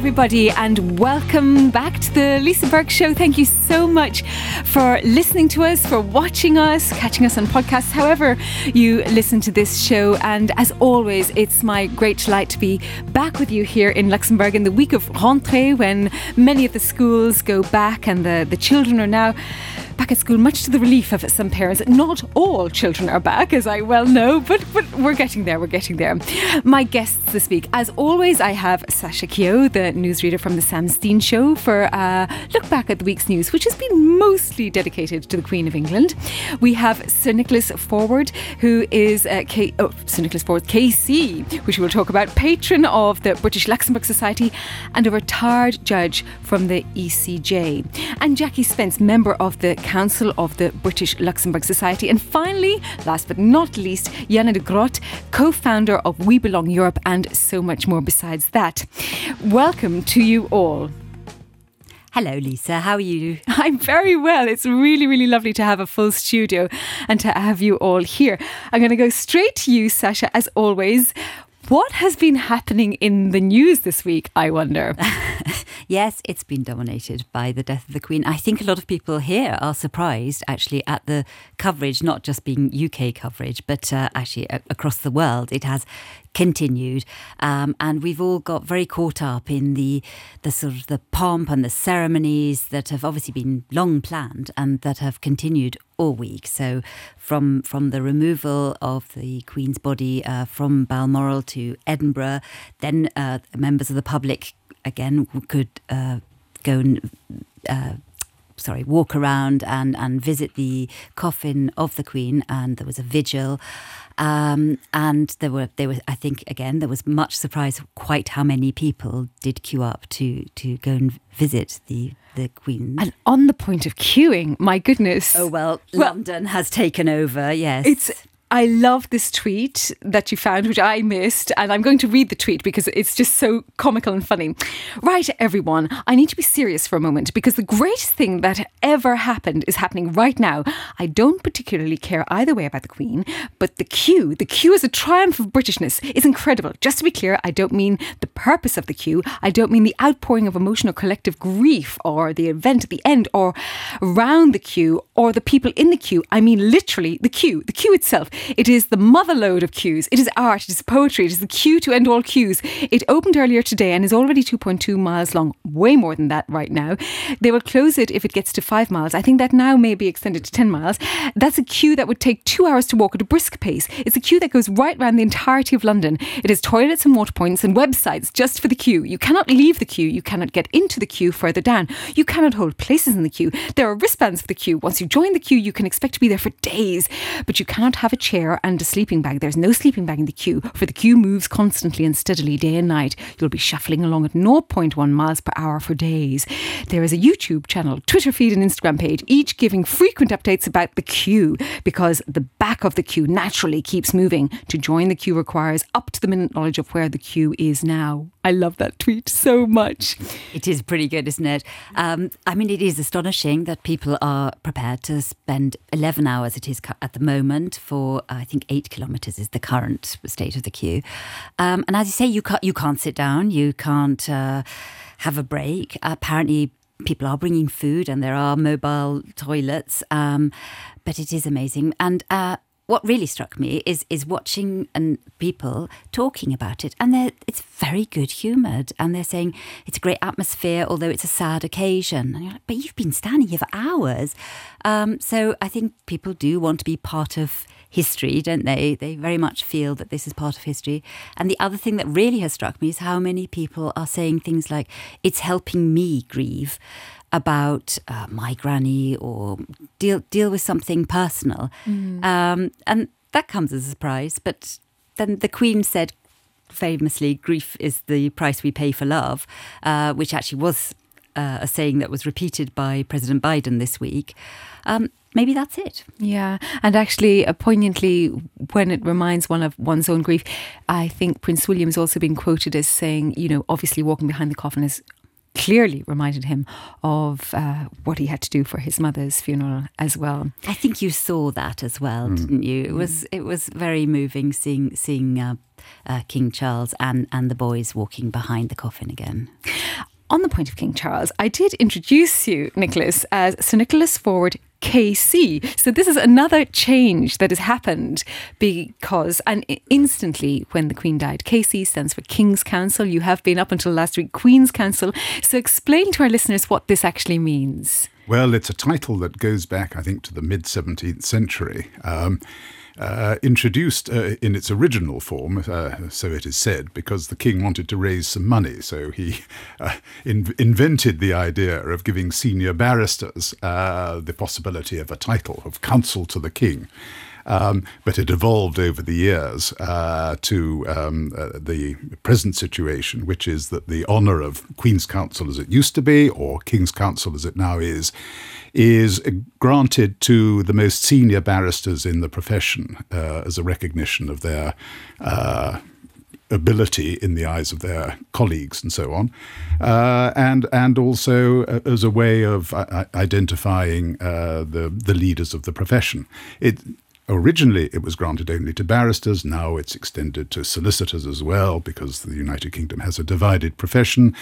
everybody, and welcome back to the Lisa Burke Show. Thank you so much for listening to us, for watching us, catching us on podcasts, however you listen to this show. And as always, it's my great delight to be back with you here in Luxembourg in the week of rentrée when many of the schools go back and the, the children are now back at school, much to the relief of some parents. Not all children are back, as I well know, but, but we're getting there, we're getting there. My guests this week, as always, I have Sasha Keogh, the newsreader from The Sam Steen Show, for a look back at the week's news, which has been mostly dedicated to the Queen of England. We have Sir Nicholas Forwood, who is uh, K- oh, Sir Nicholas Forwood, KC, which we will talk about, patron of the British Luxembourg Society and a retired judge from the ECJ. And Jackie Spence, member of the Council of the British Luxembourg Society. And finally, last but not least, Jana de Groot, co founder of We Belong Europe, and so much more besides that. Welcome to you all. Hello, Lisa. How are you? I'm very well. It's really, really lovely to have a full studio and to have you all here. I'm going to go straight to you, Sasha, as always. What has been happening in the news this week, I wonder? yes, it's been dominated by the death of the Queen. I think a lot of people here are surprised actually at the coverage, not just being UK coverage, but uh, actually across the world. It has continued, um, and we've all got very caught up in the the sort of the pomp and the ceremonies that have obviously been long planned and that have continued all week. So, from from the removal of the Queen's body uh, from Balmoral to Edinburgh, then uh, members of the public again could uh, go and uh, sorry, walk around and, and visit the coffin of the Queen, and there was a vigil. Um, and there were there was I think again there was much surprise quite how many people did queue up to to go and visit the the Queen. And on the point of queuing, my goodness. Oh well, well London has taken over. Yes, it's I love this tweet that you found, which I missed, and I'm going to read the tweet because it's just so comical and funny. Right, everyone, I need to be serious for a moment because the greatest thing that ever happened is happening right now. I don't particularly care either way about the Queen, but the queue, the queue is a triumph of Britishness, is incredible. Just to be clear, I don't mean the purpose of the queue, I don't mean the outpouring of emotional collective grief or the event at the end or around the queue or the people in the queue. I mean literally the queue, the queue itself. It is the motherlode of queues. It is art, it is poetry, it is the queue to end all queues. It opened earlier today and is already 2.2 miles long, way more than that right now. They will close it if it gets to five miles. I think that now may be extended to 10 miles. That's a queue that would take two hours to walk at a brisk pace. It's a queue that goes right around the entirety of London. It has toilets and water points and websites just for the queue. You cannot leave the queue. You cannot get into the queue further down. You cannot hold places in the queue. There are wristbands for the queue. Once you join the queue, you can expect to be there for days, but you cannot have a chair and a sleeping bag. There's no sleeping bag in the queue, for the queue moves constantly and steadily day and night. You'll be shuffling along at 0.1 miles per hour for days. There is a YouTube channel, Twitter feed, and Instagram page, each giving frequent updates about the queue because the back of the queue naturally keeps moving. To join the queue requires up to the minute knowledge of where the queue is now. I love that tweet so much. It is pretty good, isn't it? Um, I mean, it is astonishing that people are prepared to spend 11 hours it is at the moment for, I think, eight kilometres is the current state of the queue. Um, and as you say, you can't, you can't sit down, you can't uh, have a break. Apparently, people are bringing food and there are mobile toilets. Um, but it is amazing. And uh, what really struck me is is watching and people talking about it, and it's very good humoured, and they're saying it's a great atmosphere, although it's a sad occasion. And you're like, but you've been standing here for hours, um, so I think people do want to be part of history, don't they? They very much feel that this is part of history. And the other thing that really has struck me is how many people are saying things like, "It's helping me grieve." about uh, my granny or deal deal with something personal, mm. um, and that comes as a surprise. But then the Queen said famously, "Grief is the price we pay for love," uh, which actually was uh, a saying that was repeated by President Biden this week. Um, maybe that's it. Yeah, and actually, uh, poignantly, when it reminds one of one's own grief, I think Prince William's also been quoted as saying, you know, obviously walking behind the coffin is clearly reminded him of uh, what he had to do for his mother's funeral as well. I think you saw that as well, mm. didn't you? It was it was very moving seeing seeing uh, uh, King Charles and and the boys walking behind the coffin again. On the point of King Charles, I did introduce you, Nicholas, as Sir Nicholas Forwood KC. So this is another change that has happened because, and instantly when the Queen died, KC stands for King's Counsel. You have been up until last week Queen's Counsel. So explain to our listeners what this actually means. Well, it's a title that goes back, I think, to the mid 17th century. Um, uh, introduced uh, in its original form, uh, so it is said, because the king wanted to raise some money. So he uh, in- invented the idea of giving senior barristers uh, the possibility of a title of counsel to the king. Um, but it evolved over the years uh, to um, uh, the present situation, which is that the honour of Queen's Counsel as it used to be, or King's Counsel as it now is, is granted to the most senior barristers in the profession uh, as a recognition of their uh, ability in the eyes of their colleagues and so on, uh, and and also uh, as a way of uh, identifying uh, the the leaders of the profession. It Originally, it was granted only to barristers. Now it's extended to solicitors as well, because the United Kingdom has a divided profession.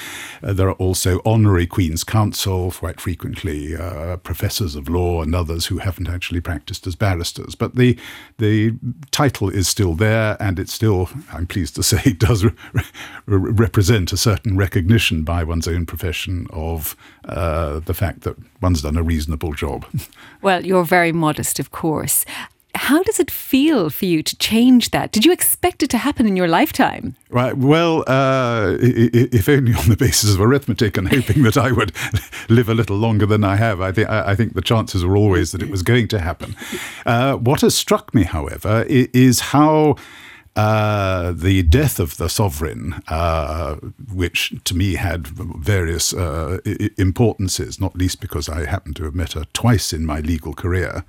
Uh, there are also honorary Queen's Counsel, quite frequently uh, professors of law and others who haven't actually practiced as barristers. But the the title is still there, and it still, I'm pleased to say, does re- represent a certain recognition by one's own profession of uh, the fact that one's done a reasonable job. Well, you're very modest, of course. How does it feel for you to change that? Did you expect it to happen in your lifetime? Right. Well, uh, if only on the basis of arithmetic and hoping that I would live a little longer than I have. I think I think the chances were always that it was going to happen. Uh, what has struck me, however, is how. Uh, the death of the sovereign, uh, which to me had various uh, importances, not least because I happened to have met her twice in my legal career,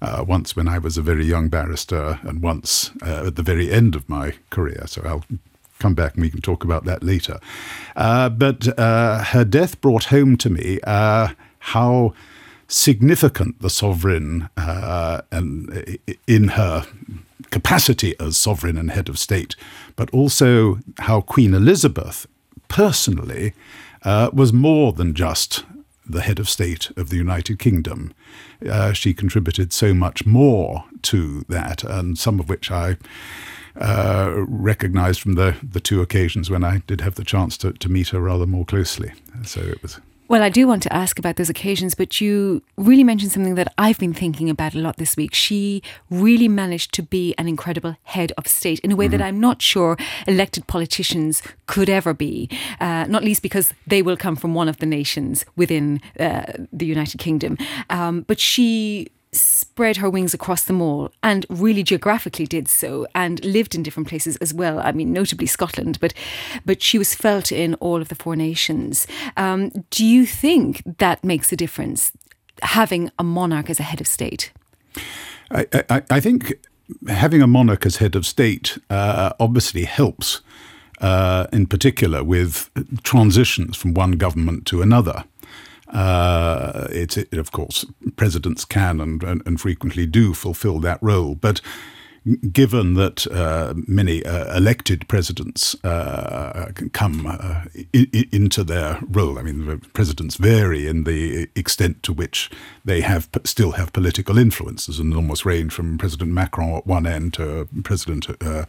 uh, once when I was a very young barrister, and once uh, at the very end of my career. So I'll come back and we can talk about that later. Uh, but uh, her death brought home to me uh, how significant the sovereign uh, and in her capacity as sovereign and head of state, but also how Queen Elizabeth personally was more than just the head of state of the United Kingdom. Uh, she contributed so much more to that, and some of which I uh, recognized from the, the two occasions when I did have the chance to, to meet her rather more closely. So it was well, I do want to ask about those occasions, but you really mentioned something that I've been thinking about a lot this week. She really managed to be an incredible head of state in a way mm-hmm. that I'm not sure elected politicians could ever be, uh, not least because they will come from one of the nations within uh, the United Kingdom. Um, but she spread her wings across them all and really geographically did so and lived in different places as well. I mean, notably Scotland, but but she was felt in all of the four nations. Um, do you think that makes a difference, having a monarch as a head of state? I, I, I think having a monarch as head of state uh, obviously helps. Uh, in particular, with transitions from one government to another. Uh, it, it, of course, presidents can and, and, and, frequently do fulfill that role, but given that uh, many uh, elected presidents uh, come uh, I- into their role, I mean, the presidents vary in the extent to which they have still have political influence. There's an enormous range from President Macron at one end to President uh,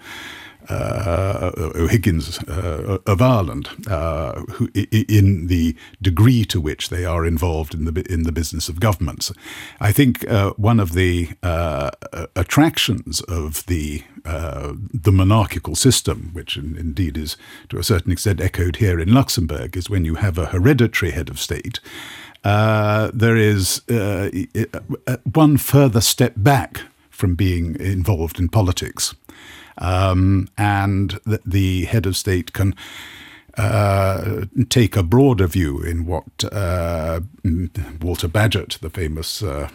O'Higgins uh, of Ireland, uh, who, in the degree to which they are involved in the in the business of governments. I think uh, one of the uh, attractions of the uh, the monarchical system, which in, indeed is to a certain extent echoed here in Luxembourg, is when you have a hereditary head of state. there is one further step back from being involved in politics um, and the, the, head of state can uh, take a broader view in what uh, Walter Bagehot, the famous uh,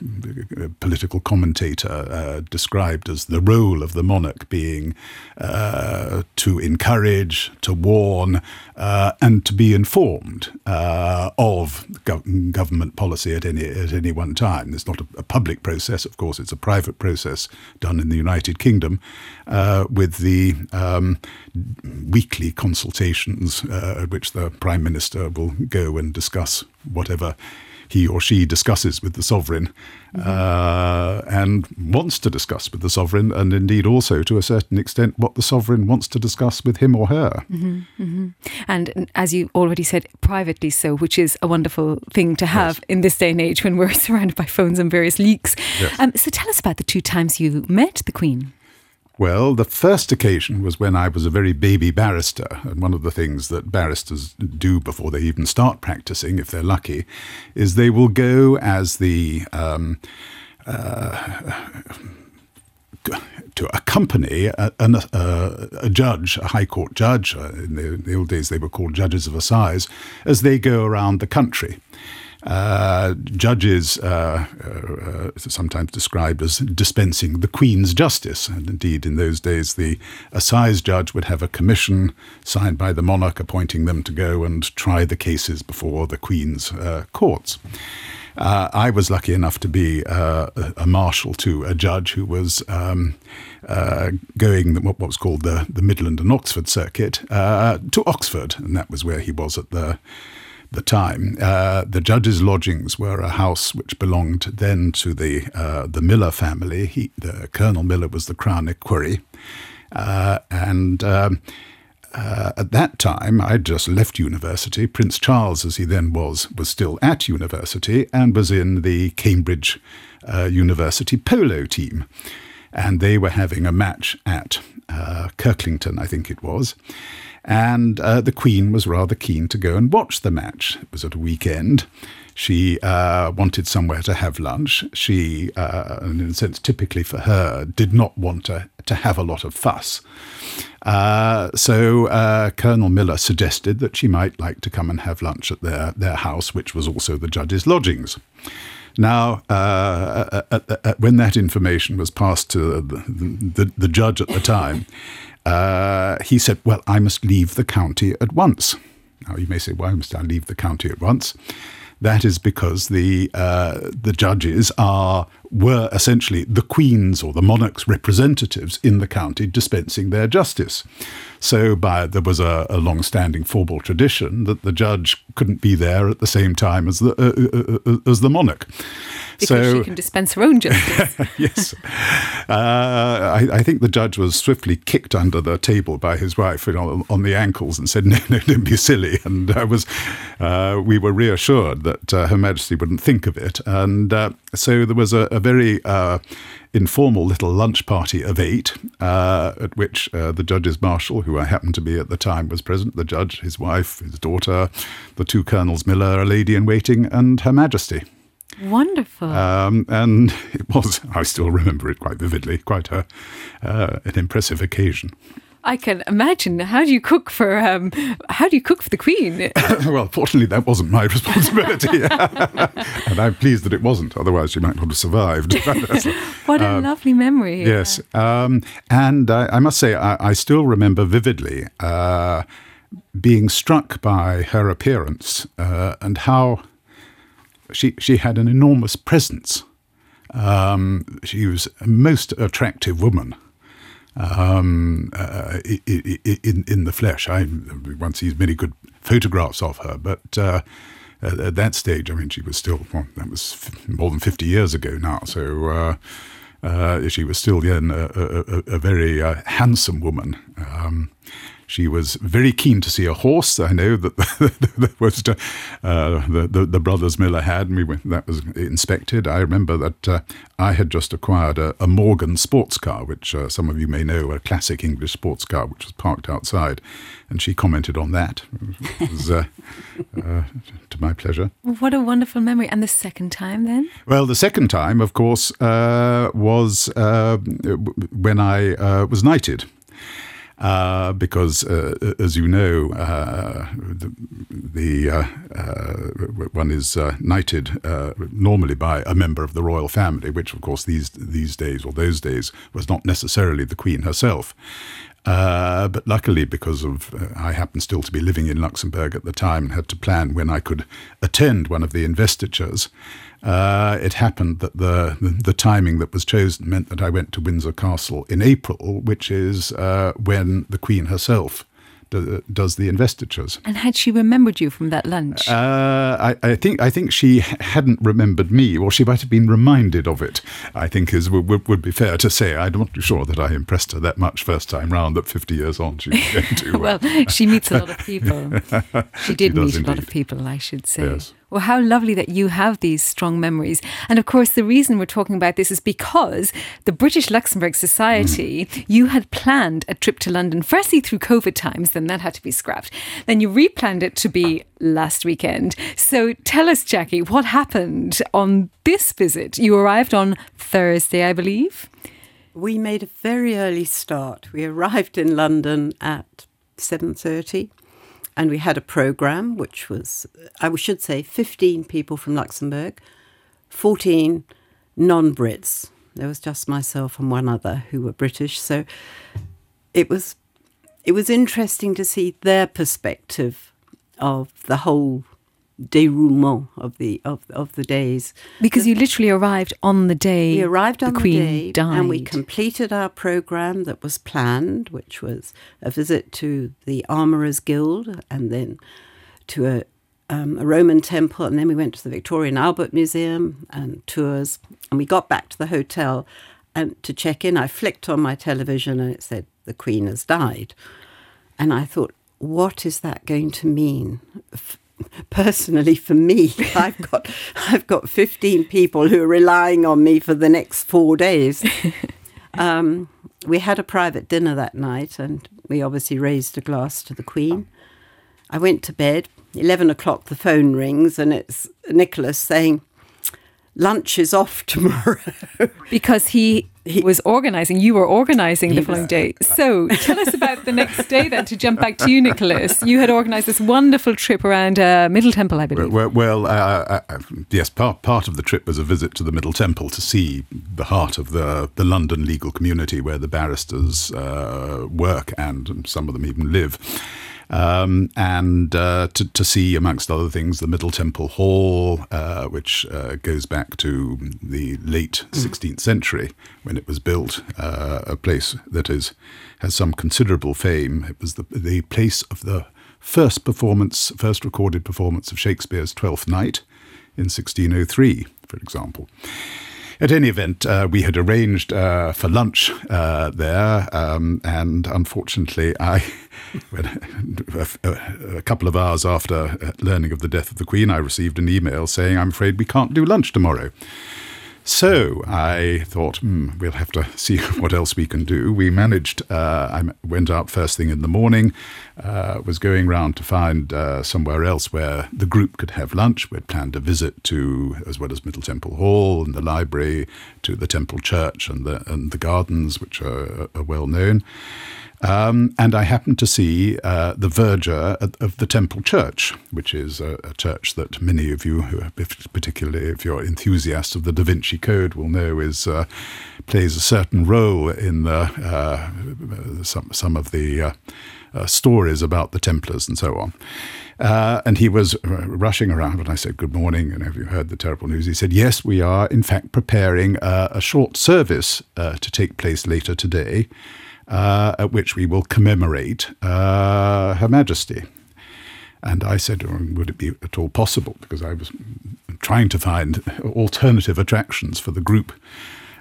political commentator, uh, described as the role of the monarch being uh, to encourage, to warn, uh, and to be informed of gov- government policy at any at any one time. It's not a, a, public process, of course; it's a private process done in the United Kingdom with the um, weekly consultations uh, at which the Prime Minister will go and discuss whatever he or she discusses with the sovereign mm-hmm. uh, and wants to discuss with the sovereign, and indeed also to a certain extent what the sovereign wants to discuss with him or her. Mm-hmm, mm-hmm. And as you already said, privately so, which is a wonderful thing to have yes. in this day and age when we're surrounded by phones and various leaks. Yes. Um, so tell us about the two times you met the Queen. Well, the first occasion was when I was a very baby barrister, and one of the things that barristers do before they even start practicing, if they're lucky, is they will go as the um, uh, to accompany a, a, a, judge, a High Court judge. Uh, in, the, in the old days, they were called judges of assize, as they go around the country. Uh, judges uh, uh, sometimes described as dispensing the Queen's justice. And indeed, in those days, the assize judge would have a commission signed by the monarch appointing them to go and try the cases before the Queen's uh, courts. Uh, I was lucky enough to be uh, a marshal to a judge who was um, uh, going what was called the, the Midland and Oxford circuit to Oxford, and that was where he was at the the time. Uh, the judge's lodgings were a house which belonged then to the uh, the Miller family. He, the, Colonel Miller was the Crown Equerry, uh, and. Um, uh, at that time, I'd just left university. Prince Charles, as he then was, was still at university and was in the Cambridge uh, University polo team. And they were having a match at uh, Kirtlington, I think it was and uh, the Queen was rather keen to go and watch the match. It was at a weekend. She uh, wanted somewhere to have lunch. She, uh, in a sense, typically for her, did not want to, to have a lot of fuss. Uh, so uh, Colonel Miller suggested that she might like to come and have lunch at their, their house, which was also the judge's lodgings. Now, uh, uh, when that information was passed to the, the, the judge at the time, uh, he said, Well, I must leave the county at once. Now, you may say, Why must I leave the county at once? That is because the uh, the judges are were essentially the queen's or the monarch's representatives in the county dispensing their justice. So by, there was a, a long-standing formal tradition that the judge couldn't be there at the same time as the uh, uh, uh, as the monarch. Because so, she can dispense her own justice. yes, uh, I, I, think the judge was swiftly kicked under the table by his wife you know, on the ankles and said, "No, no, don't be silly." And I was, uh, we were reassured that uh, Her Majesty wouldn't think of it, and so there was a, a very informal little lunch party of eight, uh, at which uh, the judge's marshal, who I happened to be at the time, was present. The judge, his wife, his daughter, the two colonels Miller, a lady in waiting, and Her Majesty. Wonderful. Um, and it was, I still remember it quite vividly, quite a, uh, an impressive occasion. I can imagine. How do you cook for um, How do you cook for the Queen? well, fortunately, that wasn't my responsibility, and I'm pleased that it wasn't. Otherwise, she might not have survived. what a um, lovely memory! Yes, um, and I, I, must say, I, I still remember vividly uh, being struck by her appearance uh, and how she she had an enormous presence. Um, she was a most attractive woman um, uh, in in the flesh. I one sees many good photographs of her, but uh, at that stage, I mean, she was still well, that was more than fifty years ago now. So. Uh, uh she was still then a, a, a very uh, handsome woman. Um, she was very keen to see a horse. I know that was uh, the, the, the brothers Miller had, and we went, that was inspected. I remember that uh, I had just acquired a, a Morgan sports car, which uh, some of you may know, a classic English sports car, which was parked outside, and she commented on that. It was, uh, uh, to my pleasure. What a wonderful memory! And the second time, then? Well, the second time, of course, uh, was when I was knighted. Uh, because, uh, as you know, uh, the, the uh, uh, one is knighted normally by a member of the royal family, which, of course, these these days or those days was not necessarily the Queen herself. Uh, but luckily, because of uh, I happened still to be living in Luxembourg at the time and had to plan when I could attend one of the investitures, uh, it happened that the, the, timing that was chosen meant that I went to Windsor Castle in April, which is uh, when the Queen herself does the investitures. And had she remembered you from that lunch? Uh, I, I, think I think she hadn't remembered me, or she might have been reminded of it. I think is would, would be fair to say. I'm not sure that I impressed her that much first time round. That 50 years on, going to. well, she meets a lot of people. She did she meet indeed. a lot of people, I should say. Yes. Well, how lovely that you have these strong memories. And of course, the reason we're talking about this is because the British Luxembourg Society, mm. you had planned a trip to London, firstly through COVID times, then that had to be scrapped. Then you replanned it to be last weekend. So tell us, Jackie, what happened on this visit? You arrived on Thursday, I believe. We made a very early start. We arrived in London at 7:30 and we had a program which was, I should say, 15 people from Luxembourg, 14 non Brits. There was just myself and one other who were British. So it was it was interesting to see their perspective of the whole déroulement of the of of the days. Because you literally arrived on the day. We arrived on the, the Queen day, died. and we completed our program that was planned, which was a visit to the Armourers Guild, and then to a um, a Roman temple, and then we went to the Victoria and Albert Museum and tours, and we got back to the hotel. And to check in, I flicked on my television, and it said the Queen has died, and I thought, what is that going to mean personally for me i've got i've got 15 people who are relying on me for the next four days um, we had a private dinner that night and we obviously raised a glass to the queen i went to bed 11 o'clock the phone rings and it's nicholas saying lunch is off tomorrow. because he, he, was organising, you were organising the following day. So tell us about the next day then, to jump back to you, Nicholas. You had organised this wonderful trip around uh, Middle Temple, I believe. Well, well uh, uh, uh, yes, part, part of the trip was a visit to the Middle Temple to see the heart of the, the London legal community where the barristers uh, work and some of them even live um, and uh, to, to, see, amongst other things, the Middle Temple Hall, uh, which uh, goes back to the late 16th century when it was built, uh, a place that is has some considerable fame. It was the, the place of the first performance, first recorded performance of Shakespeare's Twelfth Night in 1603, for example. At any event, uh, we had arranged uh, for lunch uh, there, um, and unfortunately, a, couple of hours after uh, learning of the death of the Queen, I received an email saying, "I'm afraid we can't do lunch tomorrow." So I thought, hmm, we'll have to see what else we can do. We managed, uh, I went out first thing in the morning, uh, was going round to find uh, somewhere else where the group could have lunch. We'd planned a visit to, as well as Middle Temple Hall and the library, to the Temple Church and the, and the gardens, which are, are well known. Um, and I happened to see uh, the verger of the Temple Church, which is a, a, church that many of you, particularly if you're enthusiasts of the Da Vinci Code, will know is uh, plays a certain role in the, uh, some some of the uh, uh, stories about the Templars and so on. Uh, and he was rushing around, and I said, Good morning, and have you heard the terrible news? He said, Yes, we are in fact preparing a short service to take place later today uh, at which we will commemorate uh, Her Majesty. And I said, oh, would it be at all possible? Because I was trying to find alternative attractions for the group.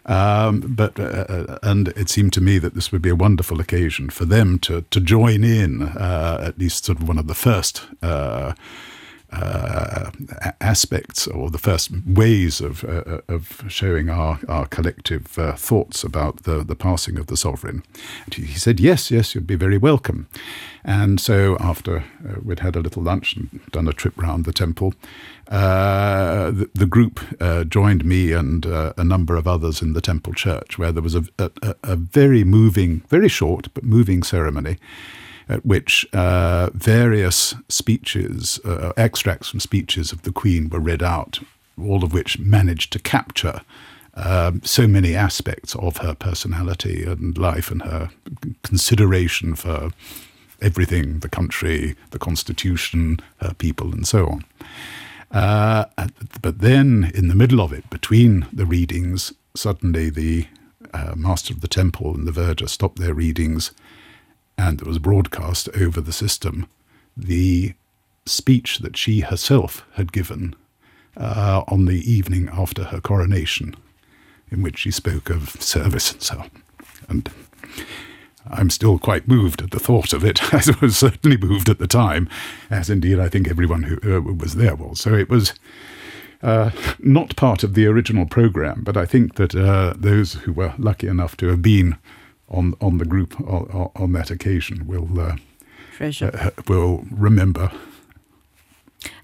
Um, but uh, uh, and it seemed to me that this would be a wonderful occasion for them to to join in uh, at least sort of one of the first uh, uh, aspects or the first ways of uh, of showing our our collective thoughts about the the passing of the sovereign. And he said, "Yes, yes, you'd be very welcome." And so after we'd had a little lunch and done a trip round the temple, uh, the, group uh, joined me and uh, a number of others in the temple church, where there was a, a, a very moving, very short but moving ceremony at which uh, various speeches, uh, extracts from speeches of the Queen were read out, all of which managed to capture um, so many aspects of her personality and life and her consideration for everything the country, the constitution, her people, and so on. Uh, but then, in the middle of it, between the readings, suddenly the uh, master of the temple and the verger stopped their readings, and there was broadcast over the system the speech that she herself had given uh, on the evening after her coronation in which she spoke of service and so on. And I'm still quite moved at the thought of it, as I was certainly moved at the time, as indeed I think everyone who uh, was there was. So it was uh, not part of the original program, but I think that uh, those who were lucky enough to have been on on the group on, on that occasion will uh, treasure uh, will remember.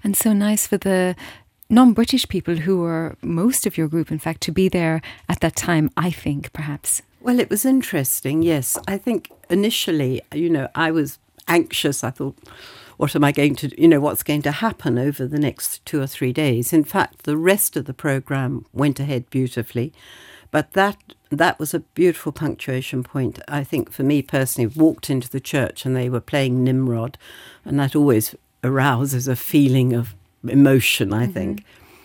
And so nice for the non British people who were most of your group, in fact, to be there at that time, I think, perhaps. Well, it was interesting, yes. I think initially, you know, I was anxious. I thought, what am I going to, you know, what's going to happen over the next two or three days? In fact, the rest of the program went ahead beautifully. But that that was a beautiful punctuation point. I think for me personally, walked into the church and they were playing Nimrod, and that always arouses a feeling of emotion, I mm-hmm. think.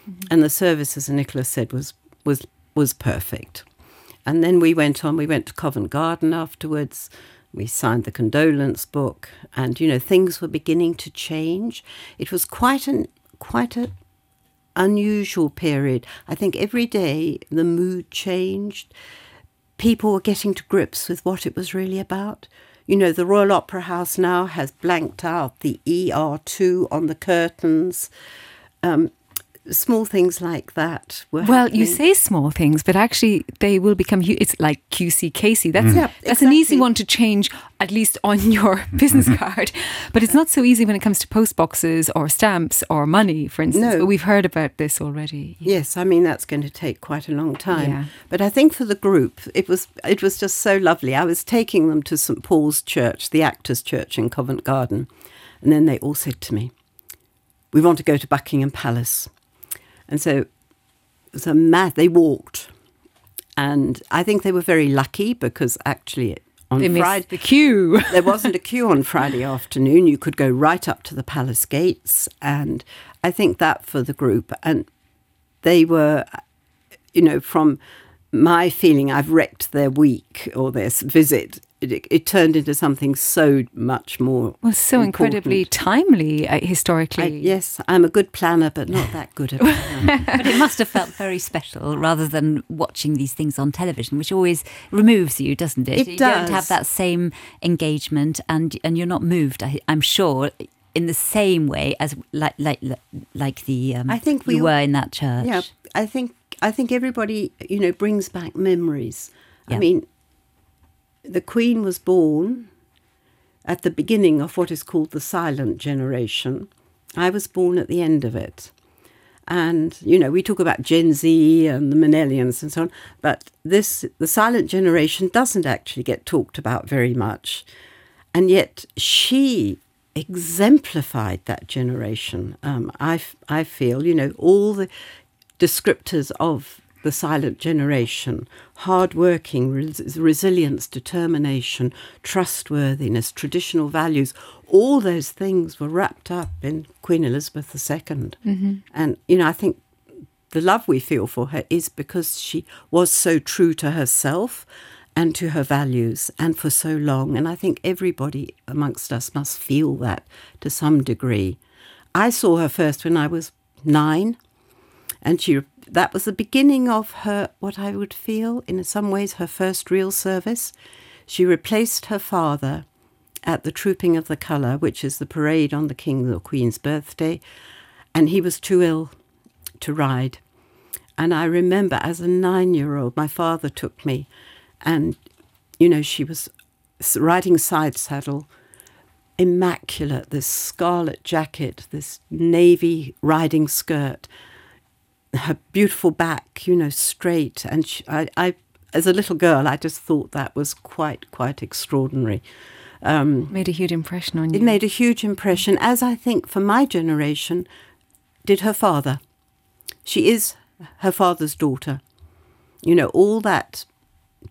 Mm-hmm. And the service, as Nicholas said, was was was perfect. And then we went on. We went to Covent Garden afterwards. We signed the condolence book, and you know things were beginning to change. It was quite an quite a unusual period. I think every day the mood changed. People were getting to grips with what it was really about. You know, the Royal Opera House now has blanked out the ER2 on the curtains. Um, small things like that well happening. you say small things but actually they will become it's like qc KC that's mm. yeah, that's exactly. an easy one to change at least on your business card but it's not so easy when it comes to post boxes or stamps or money for instance no. but we've heard about this already yes i mean that's going to take quite a long time yeah. but i think for the group it was it was just so lovely i was taking them to st paul's church the actors church in covent garden and then they all said to me we want to go to buckingham palace and so it was a mad, they walked. And I think they were very lucky because actually on they Friday the queue. there wasn't a queue on Friday afternoon. You could go right up to the palace gates, and I think that for the group, and they were, you know, from my feeling, I've wrecked their week or their visit it, it, turned into something so much more. Well, so important. incredibly timely uh, historically. I, yes, I'm a good planner, but not that good at planning. but it must have felt very special rather than watching these things on television, which always removes you, doesn't it? It you does. don't have that same engagement, and and you're not moved. I, am sure in the same way as like like like the um, I think we were in that church. Yeah, I think I think everybody you know brings back memories. Yeah. I mean, the Queen was born at the beginning of what is called the silent generation. I was born at the end of it. And, you know, we talk about Gen Z and the millennials and so on, but this, the silent generation doesn't actually get talked about very much. And yet she exemplified that generation. Um, I, I feel, you know, all the descriptors of the silent generation, hardworking, res- resilience, determination, trustworthiness, traditional values, all those things were wrapped up in Queen Elizabeth II. Mm-hmm. And, you know, I think the love we feel for her is because she was so true to herself and to her values and for so long. And I think everybody amongst us must feel that to some degree. I saw her first when I was nine, and she that was the beginning of her, what I would feel, in some ways, her first real service. She replaced her father at the Trooping of the Colour, which is the parade on the King or Queen's birthday, and he was too ill to ride. And I remember as a nine year old, my father took me, and, you know, she was riding side saddle immaculate, this scarlet jacket, this navy riding skirt, her beautiful back, you know, straight. And she, I, I, as a little girl, I just thought that was quite, quite extraordinary. Um, made a huge impression on you. It made a huge impression, as I think for my generation did her father. She is her father's daughter. You know, all that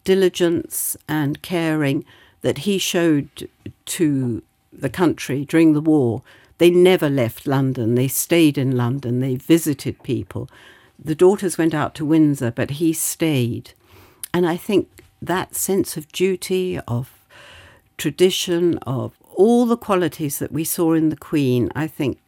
diligence and caring that he showed to the country during the war. They never left London. They stayed in London. They visited people. The daughters went out to Windsor, but he stayed. And I think that sense of duty, of tradition, of all the qualities that we saw in the Queen, I think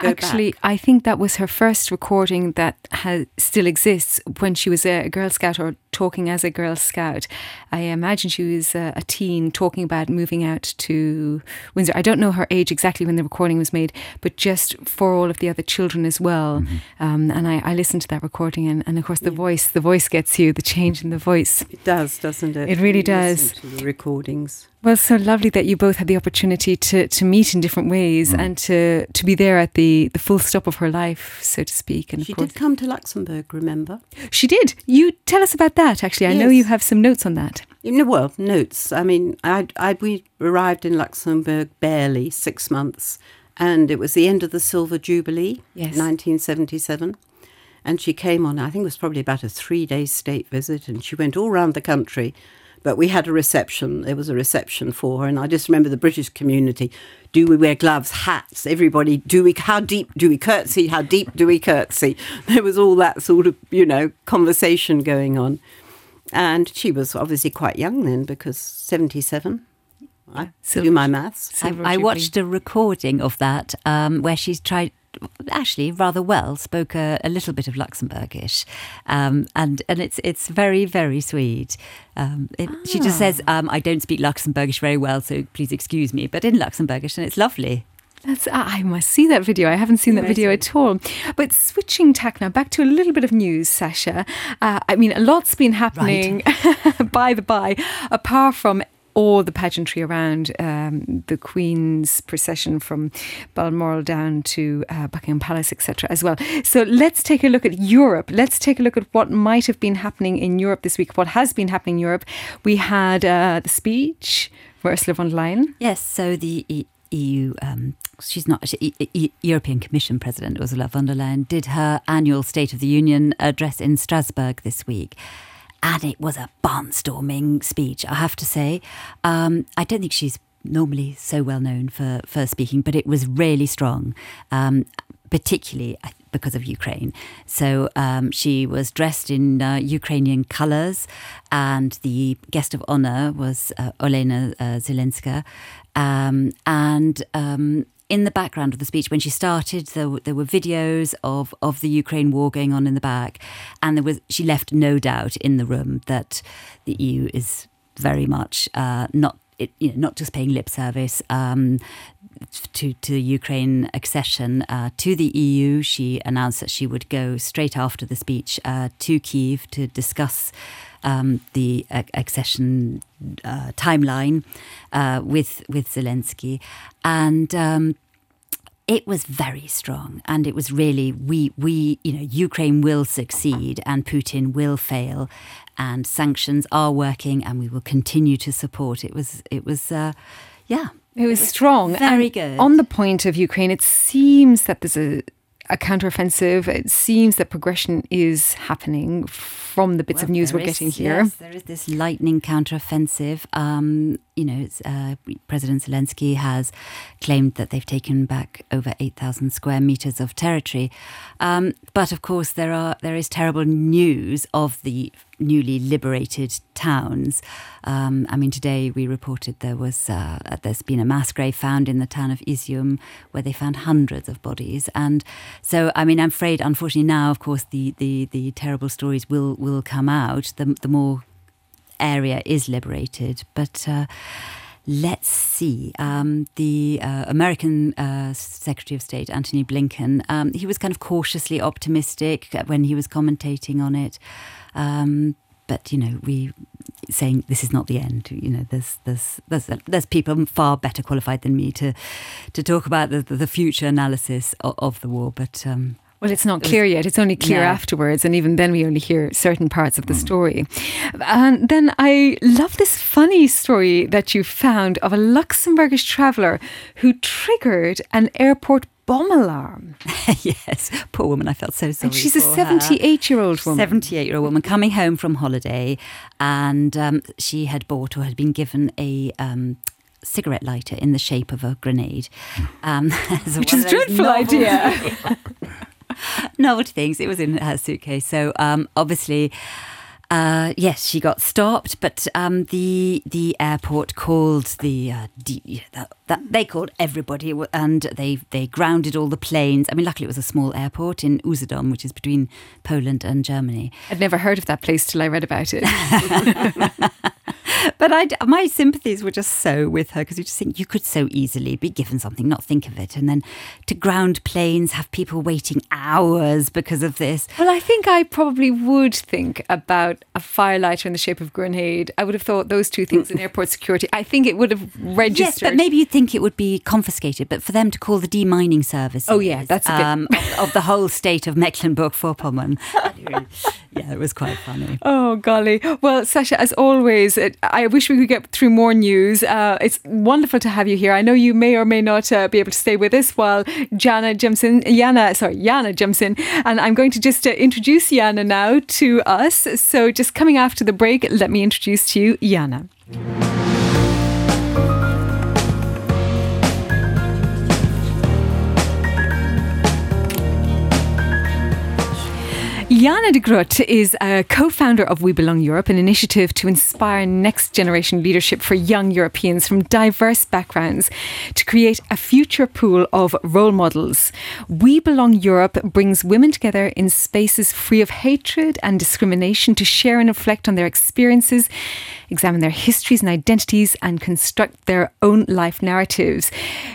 Actually, back. I think that was her first recording that has, still exists when she was a Girl Scout or talking as a Girl Scout. I imagine she was a, a, teen talking about moving out to Windsor. I don't know her age exactly when the recording was made, but just for all of the other children as well. Mm-hmm. Um, and I, I, listened to that recording, and, and of course, the yeah. voice, the voice gets you, the change in the voice. It does, doesn't it? It really does. the recordings. Well, so lovely that you both had the opportunity to, to meet in different ways mm. and to, to be there at the, the full stop of her life, so to speak. And she did come to Luxembourg, remember? She did. You tell us about that, actually. I yes. know you have some notes on that. You know, well, notes. I mean, I, I, we arrived in Luxembourg barely six months, and it was the end of the Silver Jubilee, yes. 1977. And she came on, I think it was probably about a three day state visit, and she went all around the country but we had a reception. There was a reception for her, and I just remember the British community. Do we wear gloves, hats? Everybody, do we? How deep do we curtsy? How deep do we curtsy? There was all that sort of you know conversation going on, and she was obviously quite young then because seventy seven. I do my maths. I, I, watched a recording of that um, where she's tried actually rather well, spoke a, a little bit of Luxembourgish, um, and and it's it's very very sweet. Um, it, ah. She just says, ah. um, "I don't speak Luxembourgish very well, so please excuse me," but in Luxembourgish, and it's lovely. That's, I must see that video. I haven't seen that video at all. But switching tack now, back to a little bit of news, Sasha. Uh, I mean, a lot's been happening, right. by the by, apart from all the pageantry around um, the Queen's procession from Balmoral down to uh, Buckingham Palace, etc., as well. So let's take a look at Europe. Let's take a look at what might have been happening in Europe this week, what has been happening in Europe. We had uh, the speech for Ursula von der Leyen. Yes, so the EU, um, she's not she, e- European Commission President Ursula von der Leyen did her annual State of the Union address in Strasbourg this week and it was a barnstorming speech, I have to say. Um, I don't think she's normally so well known for, for speaking, but it was really strong, um, particularly because of Ukraine. So um, she was dressed in uh, Ukrainian colours, and the guest of honour was uh, Olena uh, Zelenska. Um, and um, in the background of the speech when she started there, there were videos of, of the Ukraine war going on in the back and there was she left no doubt in the room that the EU is very much uh, not it, you know, not just paying lip service um, to to Ukraine accession uh, to the EU. She announced that she would go straight after the speech uh, to Kiev to discuss um, the accession uh, timeline uh, with with Zelensky, and. Um, it was very strong. And it was really we we you know Ukraine will succeed and Putin will fail and sanctions are working and we will continue to support. It was it was uh, yeah. It was, it was strong. Very good. on the point of Ukraine it seems that there's a a counteroffensive. It seems that progression is happening from the bits well, of news we're is, getting here. Yes, there is this lightning counteroffensive. Um, you know, uh, President Zelensky has claimed that they've taken back over 8,000 square meters of territory. Um, but of course, there are there is terrible news of the newly liberated towns. Um, I mean, today we reported there was uh, there's been a mass grave found in the town of Izium where they found hundreds of bodies, and so I mean, I'm afraid, unfortunately, now of course the the, the terrible stories will will come out. The the more area is liberated, but. Uh, Let's see. Um, the uh, American uh, Secretary of State, Antony Blinken, um, he was kind of cautiously optimistic when he was commentating on it. Um, but you know, we saying this is not the end. You know, there's there's there's there's people far better qualified than me to to talk about the the future analysis of, of the war. But um, well, it's not clear yet. It's only clear Yeah. afterwards, and even then, we only hear certain parts of the story. And then I love this funny story that you found of a Luxembourgish traveller who triggered an airport bomb alarm. yes, poor woman. I felt so sorry. And she's a for her. 78 year old woman. 78 year old woman coming home from holiday, and um, she had bought or had been given a. Um, Cigarette lighter in the shape of a grenade, um, Which is a dreadful idea. novelty things. It was in her suitcase, so um, obviously, uh, yes, she got stopped. But um, the the airport called the, uh, D, that, that they called everybody, and they they grounded all the planes. I mean, luckily it was a small airport in Usedom, which is between Poland and Germany. I'd never heard of that place till I read about it. But I, my sympathies were just so with her because you just think you could so easily be given something, not think of it, and then to ground planes, have people waiting hours because of this. Well, I think I probably would think about a firelighter in the shape of grenade. I would have thought those two things in airport security. I think it would have registered. Yes, but maybe you'd think it would be confiscated, but for them to call the demining service. Oh, yeah, that's um, of, of the whole state of Mecklenburg-Vorpommern. yeah, it was quite funny. Oh, golly. Well, Sasha, as always, it, I wish we could get through more news. Uh, it's wonderful to have you here. I know you may or may not uh, be able to stay with us while Jana jumps Jana, sorry, Jana jumps. And I'm going to just uh, introduce Jana now to us. So just coming after the break, let me introduce to you Yana. Jana de Groot is a co founder of We Belong Europe, an initiative to inspire next generation leadership for young Europeans from diverse backgrounds to create a future pool of role models. We Belong Europe brings women together in spaces free of hatred and discrimination to share and reflect on their experiences, examine their histories and identities, and construct their own life narratives.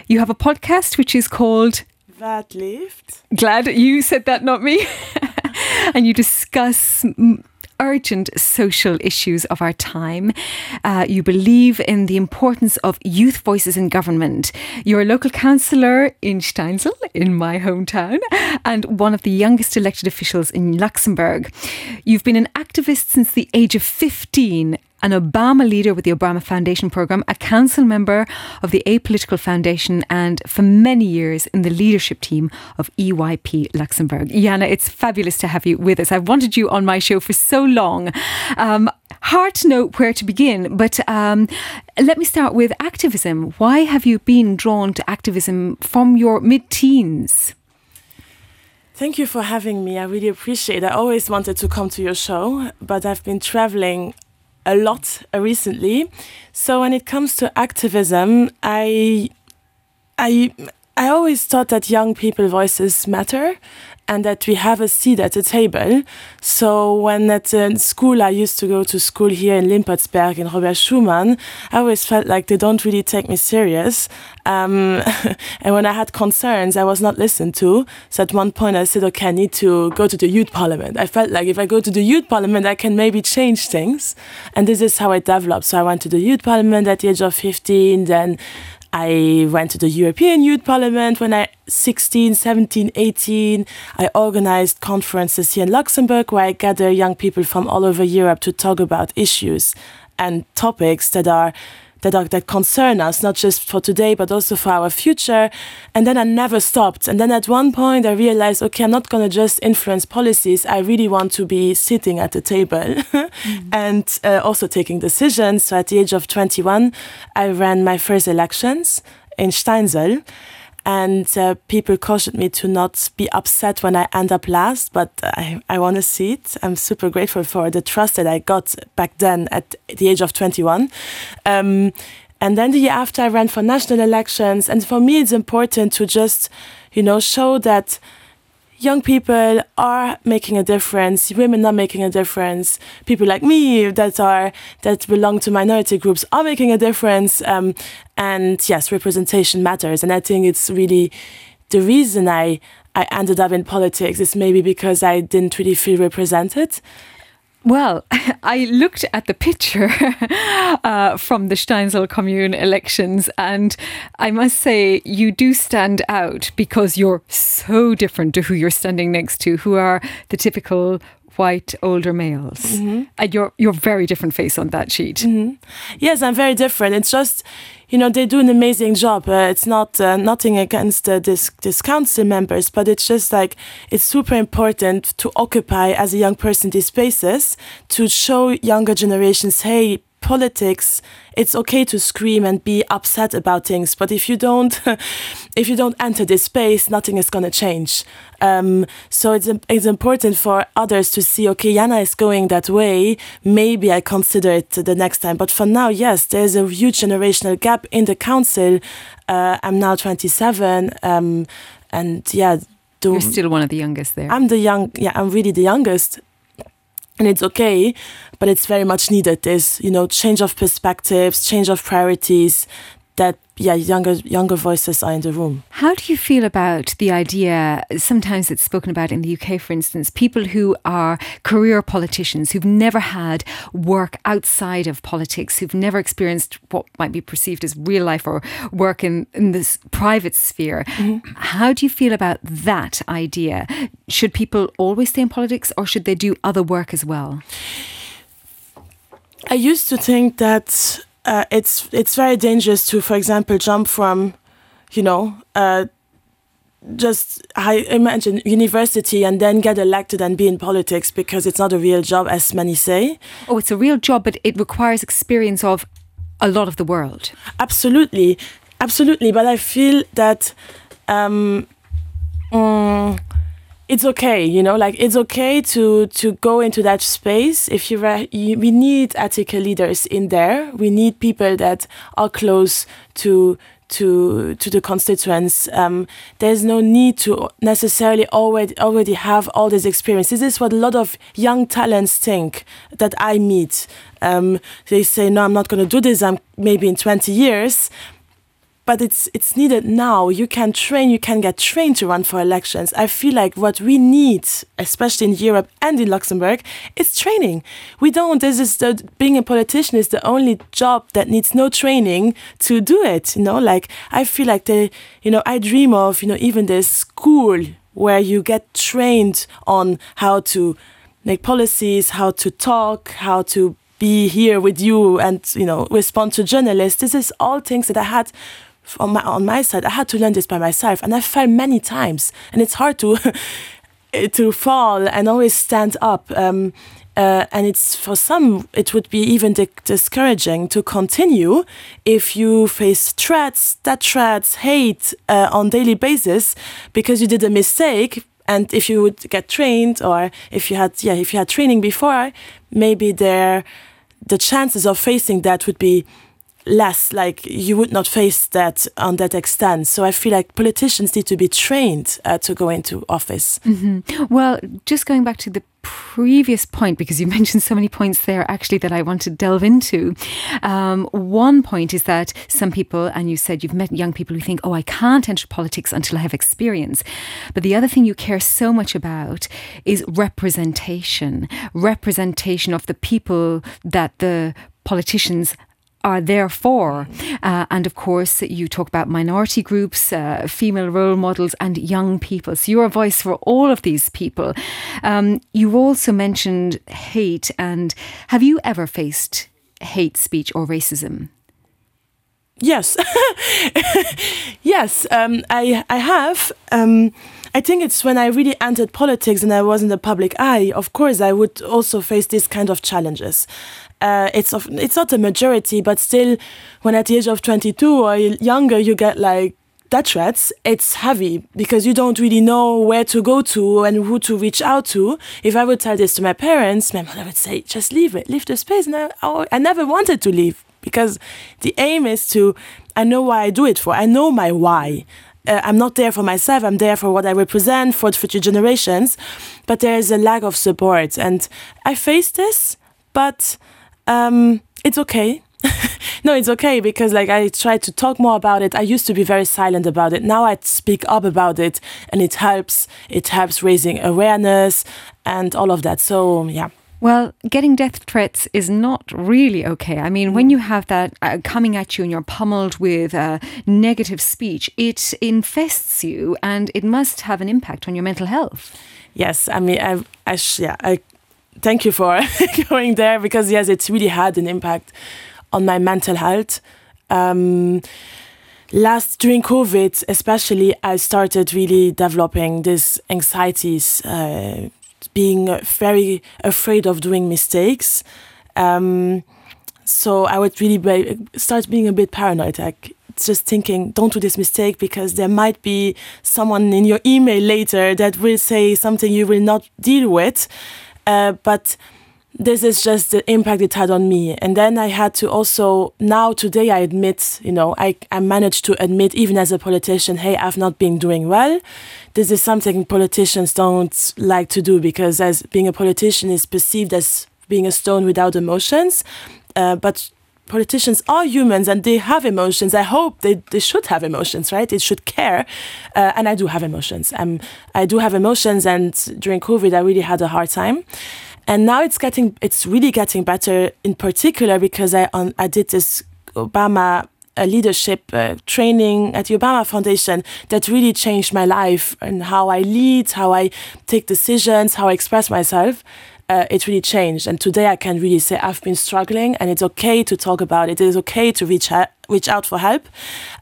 You have a podcast which is called Wat leeft? Glad you said that, not me. and you discuss urgent social issues of our time. Uh, you believe in the importance of youth voices in government. You're a local councillor in Steinsel, in my hometown, and one of the youngest elected officials in Luxembourg. You've been an activist since the age of 15 an Obama leader with the Obama Foundation program, a council member of the Apolitical Foundation, and for many years in the leadership team of EYP Luxembourg. Jana, it's fabulous to have you with us. I've wanted you on my show for so long. Um, hard to know where to begin, but um, let me start with activism. Why have you been drawn to activism from your mid teens? Thank you for having me. I really appreciate it. I always wanted to come to your show, but I've been traveling a lot recently. So when it comes to activism, I I I always thought that young people voices matter and that we have a seat at the table. So when at school, I used to go to school here in Limpertsberg in Robert Schuman, I always felt like they don't really take me serious. Um, and when I had concerns, I was not listened to. So at one point I said, okay, I need to go to the youth parliament. I felt like if I go to the youth parliament, I can maybe change things. And this is how it developed. So I went to the youth parliament at the age of 15, then I went to the European Youth Parliament when I 16, 17, 18. I organized conferences here in Luxembourg where I gather young people from all over Europe to talk about issues and topics that are that are that concern us not just for today but also for our future. And then I never stopped. And then at one point I realized okay I'm not going to just influence policies. I really want to be sitting at the table mm. and uh, also taking decisions. So at the age of 21 I ran my first elections in Steinsel and uh, people cautioned me to not be upset when I end up last, but I, I want to see it. I'm super grateful for the trust that I got back then at the age of 21. Um, and then the year after, I ran for national elections. And for me, it's important to just, you know, show that young people are making a difference women are making a difference. People like me that are that belong to minority groups are making a difference um, and yes representation matters. And i think it's really the reason i i ended up in politics is maybe because i didn't really feel represented Well, I looked at the picture uh, from the Steinsel Commune elections, and I must say, you do stand out because you're so different to who you're standing next to, who are the typical white older males. Mm-hmm. And you're you're very different face on that sheet. Mm-hmm. Yes, I'm very different. It's just you know they do an amazing job. Uh, it's not uh, nothing against uh, this this council members, but it's just like it's super important to occupy as a young person these spaces to show younger generations, hey, politics it's okay to scream and be upset about things but if you don't if you don't enter this space nothing is going to change. Um, so it's it's important for others to see okay yana is going that way maybe I consider it the next time. But for now yes there's a huge generational gap in the council. Uh, I'm now 27 um, and yeah you're still one of the youngest there. I'm the young yeah I'm really the youngest and it's okay but it's very much needed this you know change of perspectives change of priorities that yeah younger younger voices are in the room. How do you feel about the idea sometimes it's spoken about in the UK for instance people who are career politicians who've never had work outside of politics who've never experienced what might be perceived as real life or work in in this private sphere? Mm-hmm. how do you feel about that idea? Should people always stay in politics or should they do other work as well? I used to think that uh, it's it's very dangerous to, for example, jump from, you know, uh, just I imagine university and then get elected and be in politics because it's not a real job, as many say. Oh, it's a real job, but it requires experience of a lot of the world. Absolutely, absolutely. But I feel that. Um, um, it's okay you know like it's okay to to go into that space if you, you we need ethical leaders in there. We need people that are close to to to the constituents. Um, there's no need to necessarily already already have all this experience this is what a lot of young talents think that i meet. Um, they say no i'm not going to do this. I'm maybe in 20 years but it's it's needed now. You can train you can get trained to run for elections. I feel like what we need especially in Europe and in Luxembourg is training. We don't this is the being a politician is the only job that needs no training to do it you know? Like I feel like they you know I dream of you know even this school where you get trained on how to make policies how to talk how to be here with you and you know respond to journalists. This is all things that I had on my on my side I had to learn this by myself and I fell many times and it's hard to to fall and always stand up um, uh, and it's for some it would be even di discouraging to continue if you face threats that threats hate uh, on daily basis because you did a mistake and if you would get trained or if you had yeah if you had training before maybe there the chances of facing that would be less like you would not face that on that extent. So I feel like politicians need to be trained uh, to go into office. Mm -hmm. well just going back to the previous point because you mentioned so many points there actually that I want to delve into. Um, one point is that some people and you said you've met young people who think oh I can't enter politics until I have experience. But the other thing you care so much about is representation. Representation of the people that the politicians are there for. Uh, and of course, you talk about minority groups, uh, female role models, and young people. So you're a voice for all of these people. Um, you also mentioned hate. And have you ever faced hate speech or racism? Yes, yes, um, I I have. Um, I think it's when I really entered politics and I was in the public eye. Of course, I would also face these kind of challenges uh, it's of, it's not a majority but still when at the age of 22 or younger you get like that threats it's heavy because you don't really know where to go to and who to reach out to. If I would tell this to my parents my mother would say just leave it leave the space. And I, I never wanted to leave because the aim is to I know why I do it for. I know my why. Uh, I'm not there for myself I'm there for what I represent for future generations but there is a lack of support. And I face this but um, it's okay. no, it's okay because like I try to talk more about it. I used to be very silent about it. Now I speak up about it and it helps. It helps raising awareness and all of that. So yeah. Well, getting death threats is not really okay. I mean, when you have that uh, coming at you and you're pummeled with uh, negative speech, it infests you and it must have an impact on your mental health. Yes, I mean, I, I sh- yeah, I thank you for going there because yes, it's really had an impact on my mental health. Um, last during COVID, especially, I started really developing these anxieties. Uh, being very afraid of doing mistakes. Um, so I would really be, start being a bit paranoid, like just thinking, don't do this mistake because there might be someone in your email later that will say something you will not deal with. Uh, but this is just the impact it had on me. And then I had to also, now today I admit, you know, I, I managed to admit, even as a politician, hey, I've not been doing well. This is something politicians don't like to do because as being a politician is perceived as being a stone without emotions. Uh, but politicians are humans and they have emotions. I hope they, they should have emotions, right? They should care. Uh, and I do have emotions. Um, I do have emotions. And during COVID, I really had a hard time and now it's getting it's really getting better in particular because i on i did this obama uh, leadership uh, training at the obama foundation that really changed my life and how i lead how i take decisions how i express myself uh, it really changed and today i can really say i've been struggling and it's okay to talk about it it is okay to reach out reach out for help